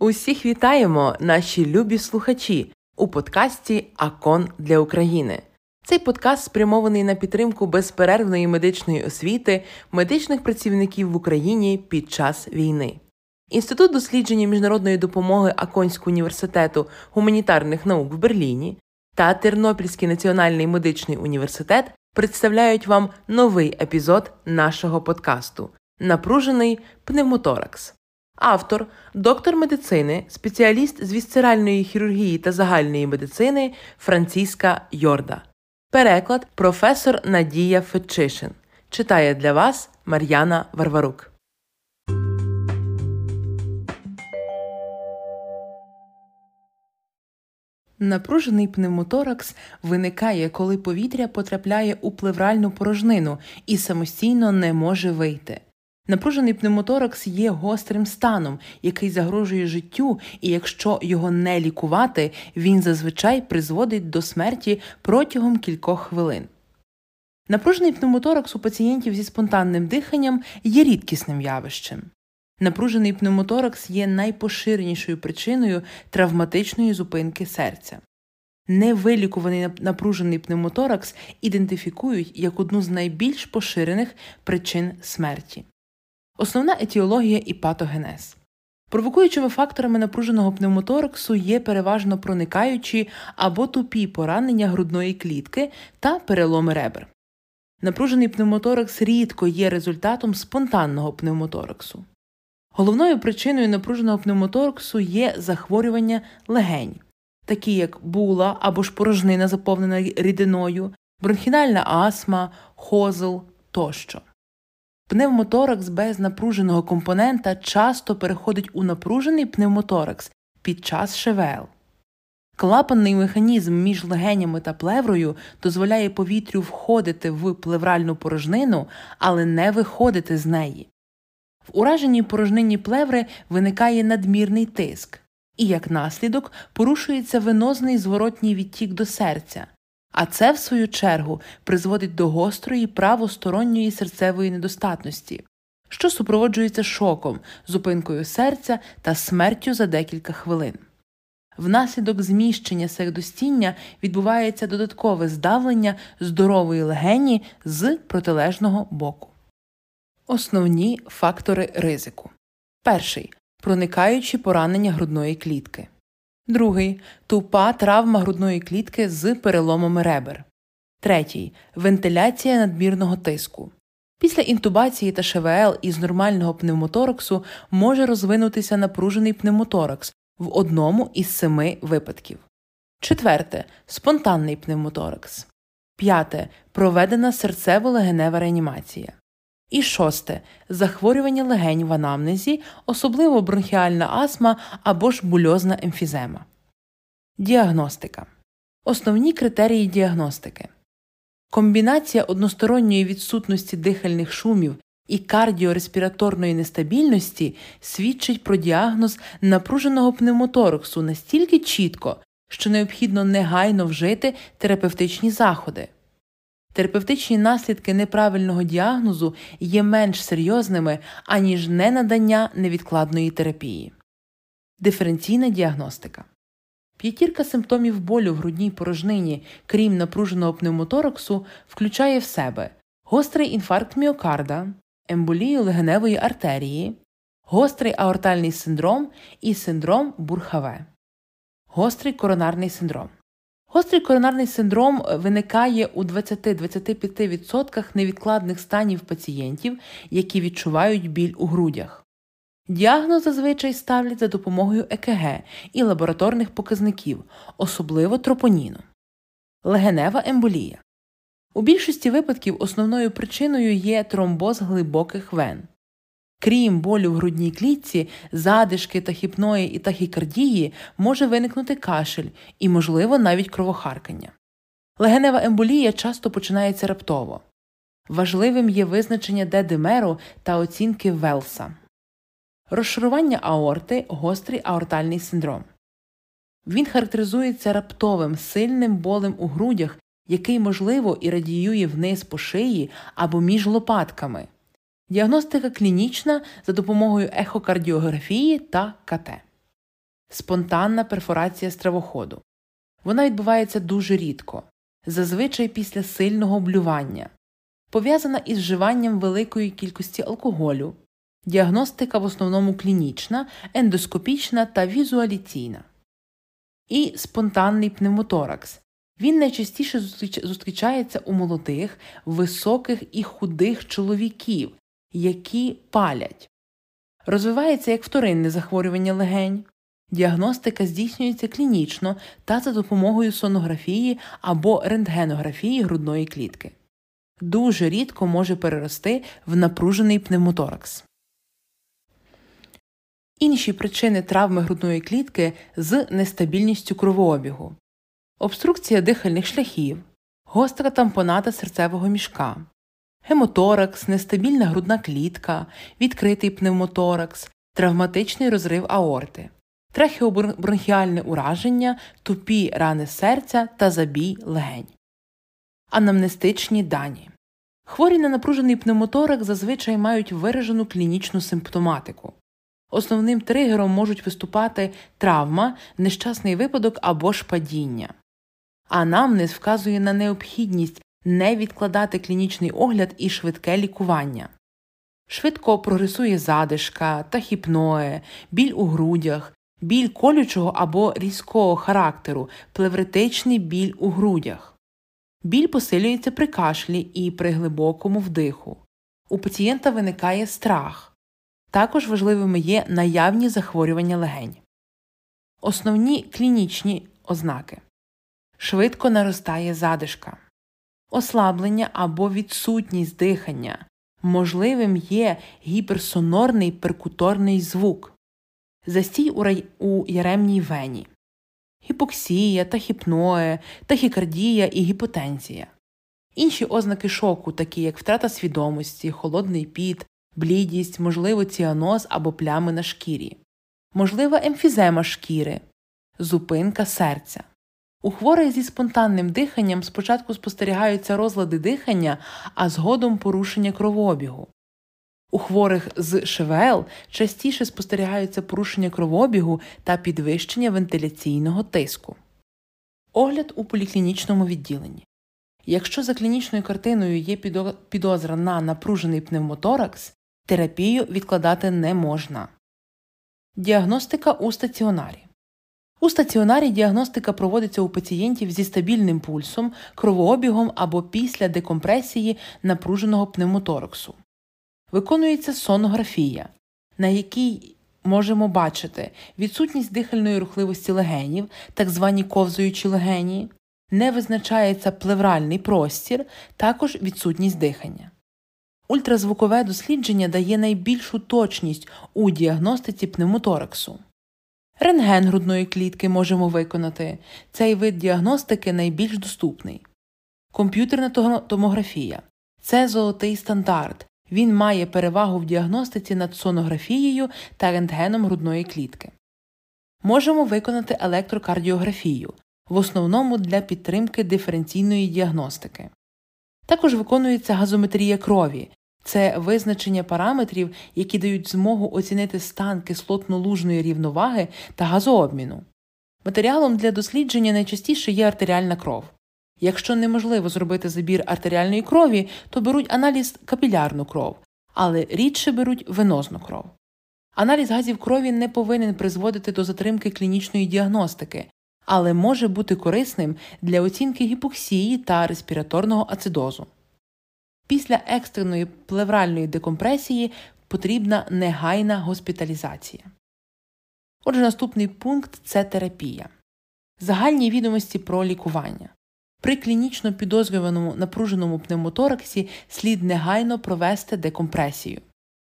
Усіх вітаємо, наші любі слухачі, у подкасті Акон для України. Цей подкаст спрямований на підтримку безперервної медичної освіти медичних працівників в Україні під час війни. Інститут дослідження міжнародної допомоги Аконського університету гуманітарних наук в Берліні та Тернопільський національний медичний університет представляють вам новий епізод нашого подкасту Напружений пневмоторакс. Автор, доктор медицини, спеціаліст з вісцеральної хірургії та загальної медицини Франціска Йорда. Переклад професор Надія Фетчишин. Читає для вас Мар'яна Варварук. Напружений пневмоторакс виникає, коли повітря потрапляє у плевральну порожнину і самостійно не може вийти. Напружений пневмоторакс є гострим станом, який загрожує життю, і якщо його не лікувати, він зазвичай призводить до смерті протягом кількох хвилин. Напружений пневмоторакс у пацієнтів зі спонтанним диханням є рідкісним явищем. Напружений пневмоторакс є найпоширенішою причиною травматичної зупинки серця. Невилікуваний напружений пневмоторакс ідентифікують як одну з найбільш поширених причин смерті. Основна етіологія і патогенез. Провокуючими факторами напруженого пневмотораксу є переважно проникаючі або тупі поранення грудної клітки та переломи ребер. Напружений пневмоторакс рідко є результатом спонтанного пневмотораксу. Головною причиною напруженого пневмотораксу є захворювання легень, такі як була або ж порожнина, заповнена рідиною, бронхінальна астма, хозл тощо. Пневмоторакс без напруженого компонента часто переходить у напружений пневмоторакс під час ШВЛ. Клапанний механізм між легенями та плеврою дозволяє повітрю входити в плевральну порожнину, але не виходити з неї. В ураженій порожнині плеври виникає надмірний тиск, і як наслідок порушується венозний зворотній відтік до серця, а це, в свою чергу, призводить до гострої правосторонньої серцевої недостатності, що супроводжується шоком, зупинкою серця та смертю за декілька хвилин. Внаслідок зміщення сердостіння відбувається додаткове здавлення здорової легені з протилежного боку. Основні фактори ризику перший проникаючі поранення грудної клітки. Другий тупа травма грудної клітки з переломами ребер. Третій вентиляція надмірного тиску. Після інтубації та ШВЛ із нормального пневмотораксу може розвинутися напружений пневмоторакс в одному із семи випадків. Четверте спонтанний пневмоторакс. П'яте проведена серцево-легенева реанімація. І шосте захворювання легень в анамнезі, особливо бронхіальна астма або ж бульозна емфізема. Діагностика. Основні критерії діагностики. Комбінація односторонньої відсутності дихальних шумів і кардіореспіраторної нестабільності свідчить про діагноз напруженого пневмотораксу настільки чітко, що необхідно негайно вжити терапевтичні заходи. Терапевтичні наслідки неправильного діагнозу є менш серйозними, аніж ненадання невідкладної терапії. Диференційна діагностика П'ятірка симптомів болю в грудній порожнині, крім напруженого пневмотораксу, включає в себе гострий інфаркт міокарда, емболію легеневої артерії, гострий аортальний синдром і синдром бурхаве, гострий коронарний синдром. Гострий коронарний синдром виникає у 20-25% невідкладних станів пацієнтів, які відчувають біль у грудях. Діагноз зазвичай ставлять за допомогою ЕКГ і лабораторних показників, особливо тропоніну. Легенева емболія. У більшості випадків основною причиною є тромбоз глибоких вен. Крім болю в грудній клітці, задишки тахіпної і тахікардії може виникнути кашель і, можливо, навіть кровохаркання. Легенева емболія часто починається раптово. Важливим є визначення дедимеру та оцінки Велса. Розшарування аорти гострий аортальний синдром. Він характеризується раптовим сильним болем у грудях, який, можливо, і радіює вниз по шиї або між лопатками. Діагностика клінічна за допомогою ехокардіографії та КТ. Спонтанна перфорація стравоходу. Вона відбувається дуже рідко, зазвичай після сильного блювання, пов'язана із вживанням великої кількості алкоголю, діагностика в основному клінічна, ендоскопічна та візуаліційна. І спонтанний пневмоторакс. Він найчастіше зустрічається у молодих, високих і худих чоловіків, які палять. Розвивається як вторинне захворювання легень. Діагностика здійснюється клінічно та за допомогою сонографії або рентгенографії грудної клітки. Дуже рідко може перерости в напружений пневмоторакс. Інші причини травми грудної клітки з нестабільністю кровообігу, обструкція дихальних шляхів, гостра тампоната серцевого мішка, гемоторакс, нестабільна грудна клітка, відкритий пневмоторакс, травматичний розрив аорти, трахеобронхіальне ураження, тупі рани серця та забій легень. Анамнестичні дані. Хворі на напружений пневмоторакс зазвичай мають виражену клінічну симптоматику. Основним тригером можуть виступати травма, нещасний випадок або ж падіння. Анамнез вказує на необхідність не відкладати клінічний огляд і швидке лікування. Швидко прогресує задишка, тахіпноe, біль у грудях, біль колючого або різкого характеру, плевритичний біль у грудях. Біль посилюється при кашлі і при глибокому вдиху. У пацієнта виникає страх. Також важливими є наявні захворювання легень. Основні клінічні ознаки швидко наростає задишка, ослаблення або відсутність дихання. Можливим є гіперсонорний перкуторний звук, застій у, рай... у яремній вені, гіпоксія, тахіпноe, тахікардія і гіпотензія. Інші ознаки шоку, такі як втрата свідомості, холодний піт, блідість, можливо, ціаноз або плями на шкірі, можлива емфізема шкіри, зупинка серця. У хворих зі спонтанним диханням спочатку спостерігаються розлади дихання, а згодом порушення кровообігу. У хворих з ШВЛ частіше спостерігаються порушення кровообігу та підвищення вентиляційного тиску. Огляд у поліклінічному відділенні. Якщо за клінічною картиною є підозра на напружений пневмоторакс, терапію відкладати не можна. Діагностика у стаціонарі. У стаціонарі діагностика проводиться у пацієнтів зі стабільним пульсом, кровообігом або після декомпресії напруженого пневмотораксу. Виконується сонографія, на якій можемо бачити відсутність дихальної рухливості легенів, так звані ковзуючі легені, не визначається плевральний простір, також відсутність дихання. Ультразвукове дослідження дає найбільшу точність у діагностиці пневмотораксу. Рентген грудної клітки можемо виконати. Цей вид діагностики найбільш доступний. Комп'ютерна томографія це золотий стандарт. Він має перевагу в діагностиці над сонографією та рентгеном грудної клітки. Можемо виконати електрокардіографію, в основному для підтримки диференційної діагностики. Також виконується газометрія крові, це визначення параметрів, які дають змогу оцінити стан кислотно-лужної рівноваги та газообміну. Матеріалом для дослідження найчастіше є артеріальна кров. Якщо неможливо зробити забір артеріальної крові, то беруть аналіз капілярну кров, але рідше беруть венозну кров. Аналіз газів крові не повинен призводити до затримки клінічної діагностики, але може бути корисним для оцінки гіпоксії та респіраторного ацидозу. Після екстреної плевральної декомпресії потрібна негайна госпіталізація. Отже, наступний пункт це терапія. Загальні відомості про лікування. При клінічно підозрюваному напруженому пневмотораксі слід негайно провести декомпресію.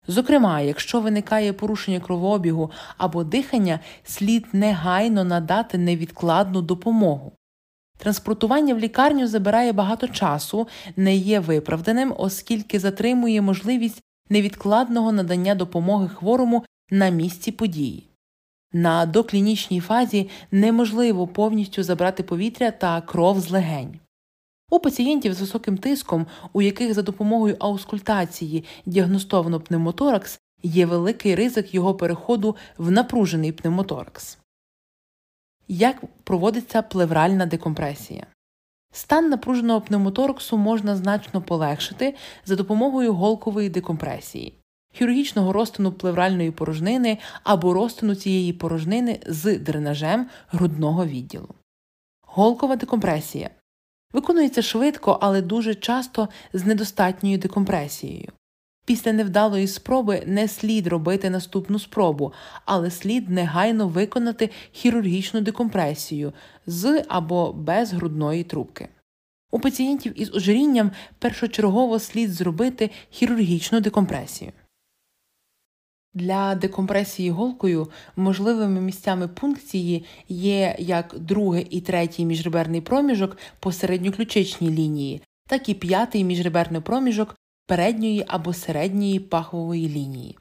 Зокрема, якщо виникає порушення кровообігу або дихання, слід негайно надати невідкладну допомогу. Транспортування в лікарню забирає багато часу, не є виправданим, оскільки затримує можливість невідкладного надання допомоги хворому на місці події. На доклінічній фазі неможливо повністю забрати повітря та кров з легень. У пацієнтів з високим тиском, у яких за допомогою аускультації діагностовано пневмоторакс, є великий ризик його переходу в напружений пневмоторакс. Як проводиться плевральна декомпресія? Стан напруженого пневмотораксу можна значно полегшити за допомогою голкової декомпресії, хірургічного розтину плевральної порожнини або розтину цієї порожнини з дренажем грудного відділу. Голкова декомпресія виконується швидко, але дуже часто з недостатньою декомпресією. Після невдалої спроби не слід робити наступну спробу, але слід негайно виконати хірургічну декомпресію з або без грудної трубки. У пацієнтів із ожирінням першочергово слід зробити хірургічну декомпресію. Для декомпресії голкою можливими місцями пункції є як другий і третій міжреберний проміжок по середньоключичній лінії, так і п'ятий міжреберний проміжок передньої або середньої пахвової лінії.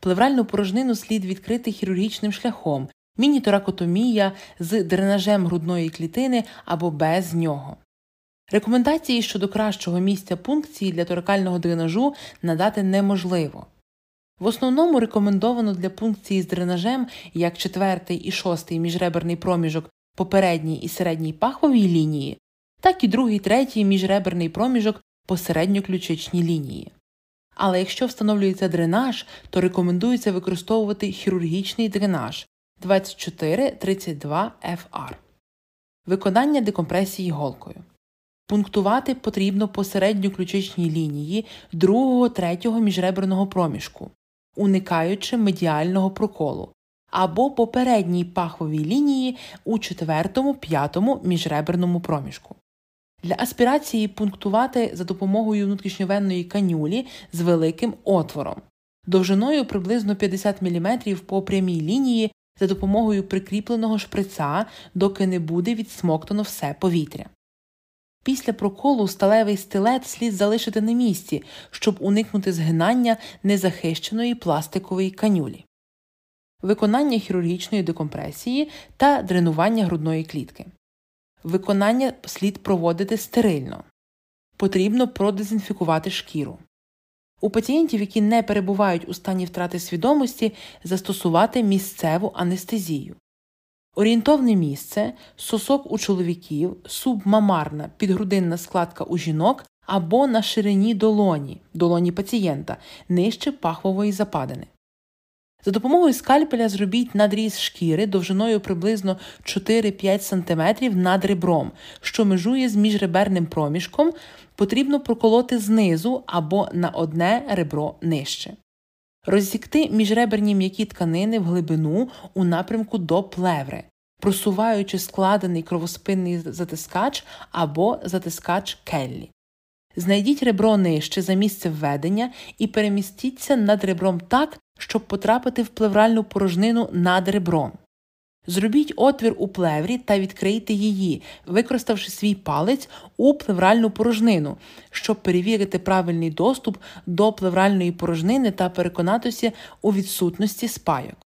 Плевральну порожнину слід відкрити хірургічним шляхом, мініторакотомія з дренажем грудної клітини або без нього. Рекомендації щодо кращого місця пункції для торакального дренажу надати неможливо. В основному рекомендовано для пункції з дренажем як четвертий і шостий міжреберний проміжок по передній і середній пахвовій лінії, так і другий третій міжреберний проміжок по середньоключичній лінії. Але якщо встановлюється дренаж, то рекомендується використовувати хірургічний дренаж 2432 FR. Виконання декомпресії голкою. Пунктувати потрібно по середньоключичній лінії 2-3 міжреберного проміжку, уникаючи медіального проколу, або по передній пахвовій лінії у 4-5 міжреберному проміжку. Для аспірації пунктувати за допомогою внутрішньовенної канюлі з великим отвором, довжиною приблизно 50 мм по прямій лінії за допомогою прикріпленого шприца, доки не буде відсмоктано все повітря. Після проколу сталевий стилет слід залишити на місці, щоб уникнути згинання незахищеної пластикової канюлі, виконання хірургічної декомпресії та дренування грудної клітки. Виконання слід проводити стерильно. Потрібно продезінфікувати шкіру. У пацієнтів, які не перебувають у стані втрати свідомості, застосувати місцеву анестезію. Орієнтовне місце сосок у чоловіків, субмамарна підгрудинна складка у жінок або на ширині долоні, долоні пацієнта, нижче пахвової западини. За допомогою скальпеля зробіть надріз шкіри довжиною приблизно 4-5 см над ребром, що межує з міжреберним проміжком, потрібно проколоти знизу або на одне ребро нижче. Розсікти міжреберні м'які тканини в глибину у напрямку до плеври, просуваючи складений кровоспинний затискач або затискач келлі. Знайдіть ребро нижче за місце введення і перемістіться над ребром так, щоб потрапити в плевральну порожнину над ребром. Зробіть отвір у плеврі та відкрийте її, використавши свій палець у плевральну порожнину, щоб перевірити правильний доступ до плевральної порожнини та переконатися у відсутності спайок.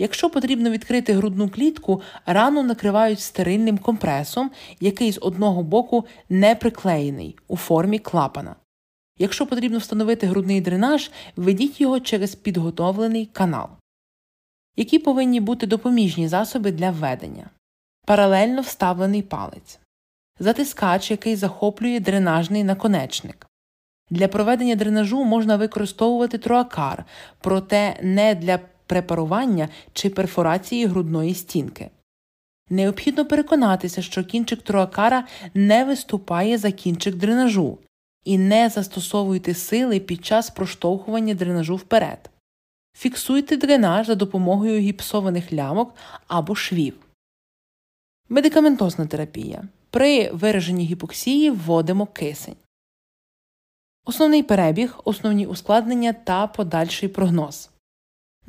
Якщо потрібно відкрити грудну клітку, рану накривають стерильним компресом, який з одного боку не приклеєний у формі клапана. Якщо потрібно встановити грудний дренаж, введіть його через підготовлений канал. Які повинні бути допоміжні засоби для введення, паралельно вставлений палець, затискач, який захоплює дренажний наконечник. Для проведення дренажу можна використовувати троакар, проте не для препарування чи перфорації грудної стінки. Необхідно переконатися, що кінчик троакара не виступає за кінчик дренажу, і не застосовуйте сили під час проштовхування дренажу вперед. Фіксуйте дренаж за допомогою гіпсованих лямок або швів. Медикаментозна терапія. При вираженні гіпоксії вводимо кисень. Основний перебіг, основні ускладнення та подальший прогноз.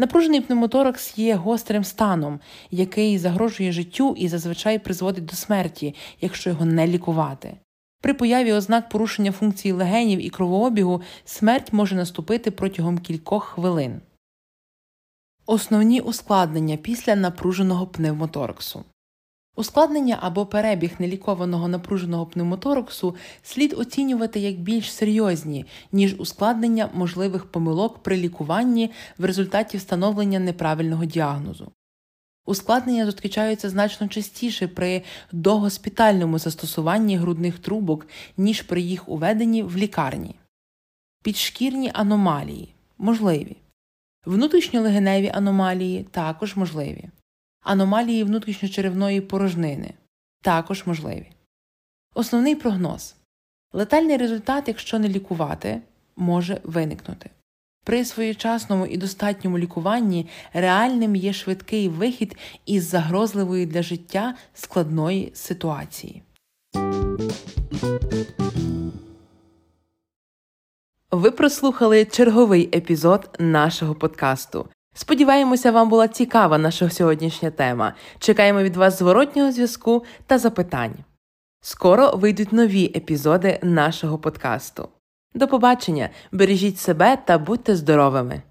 Напружений пневмоторакс є гострим станом, який загрожує життю і зазвичай призводить до смерті, якщо його не лікувати. При появі ознак порушення функції легенів і кровообігу смерть може наступити протягом кількох хвилин. Основні ускладнення після напруженого пневмотораксу Ускладнення або перебіг нелікованого напруженого пневмотораксу слід оцінювати як більш серйозні, ніж ускладнення можливих помилок при лікуванні в результаті встановлення неправильного діагнозу. Ускладнення зустрічаються значно частіше при догоспітальному застосуванні грудних трубок, ніж при їх уведенні в лікарні. Підшкірні аномалії можливі. Внутрішньолегеневі аномалії також можливі. Аномалії внутрішньочеревної порожнини також можливі. Основний прогноз летальний результат, якщо не лікувати, може виникнути. При своєчасному і достатньому лікуванні реальним є швидкий вихід із загрозливої для життя складної ситуації. Ви прослухали черговий епізод нашого подкасту. Сподіваємося, вам була цікава наша сьогоднішня тема. Чекаємо від вас зворотнього зв'язку та запитань. Скоро вийдуть нові епізоди нашого подкасту. До побачення! Бережіть себе та будьте здоровими!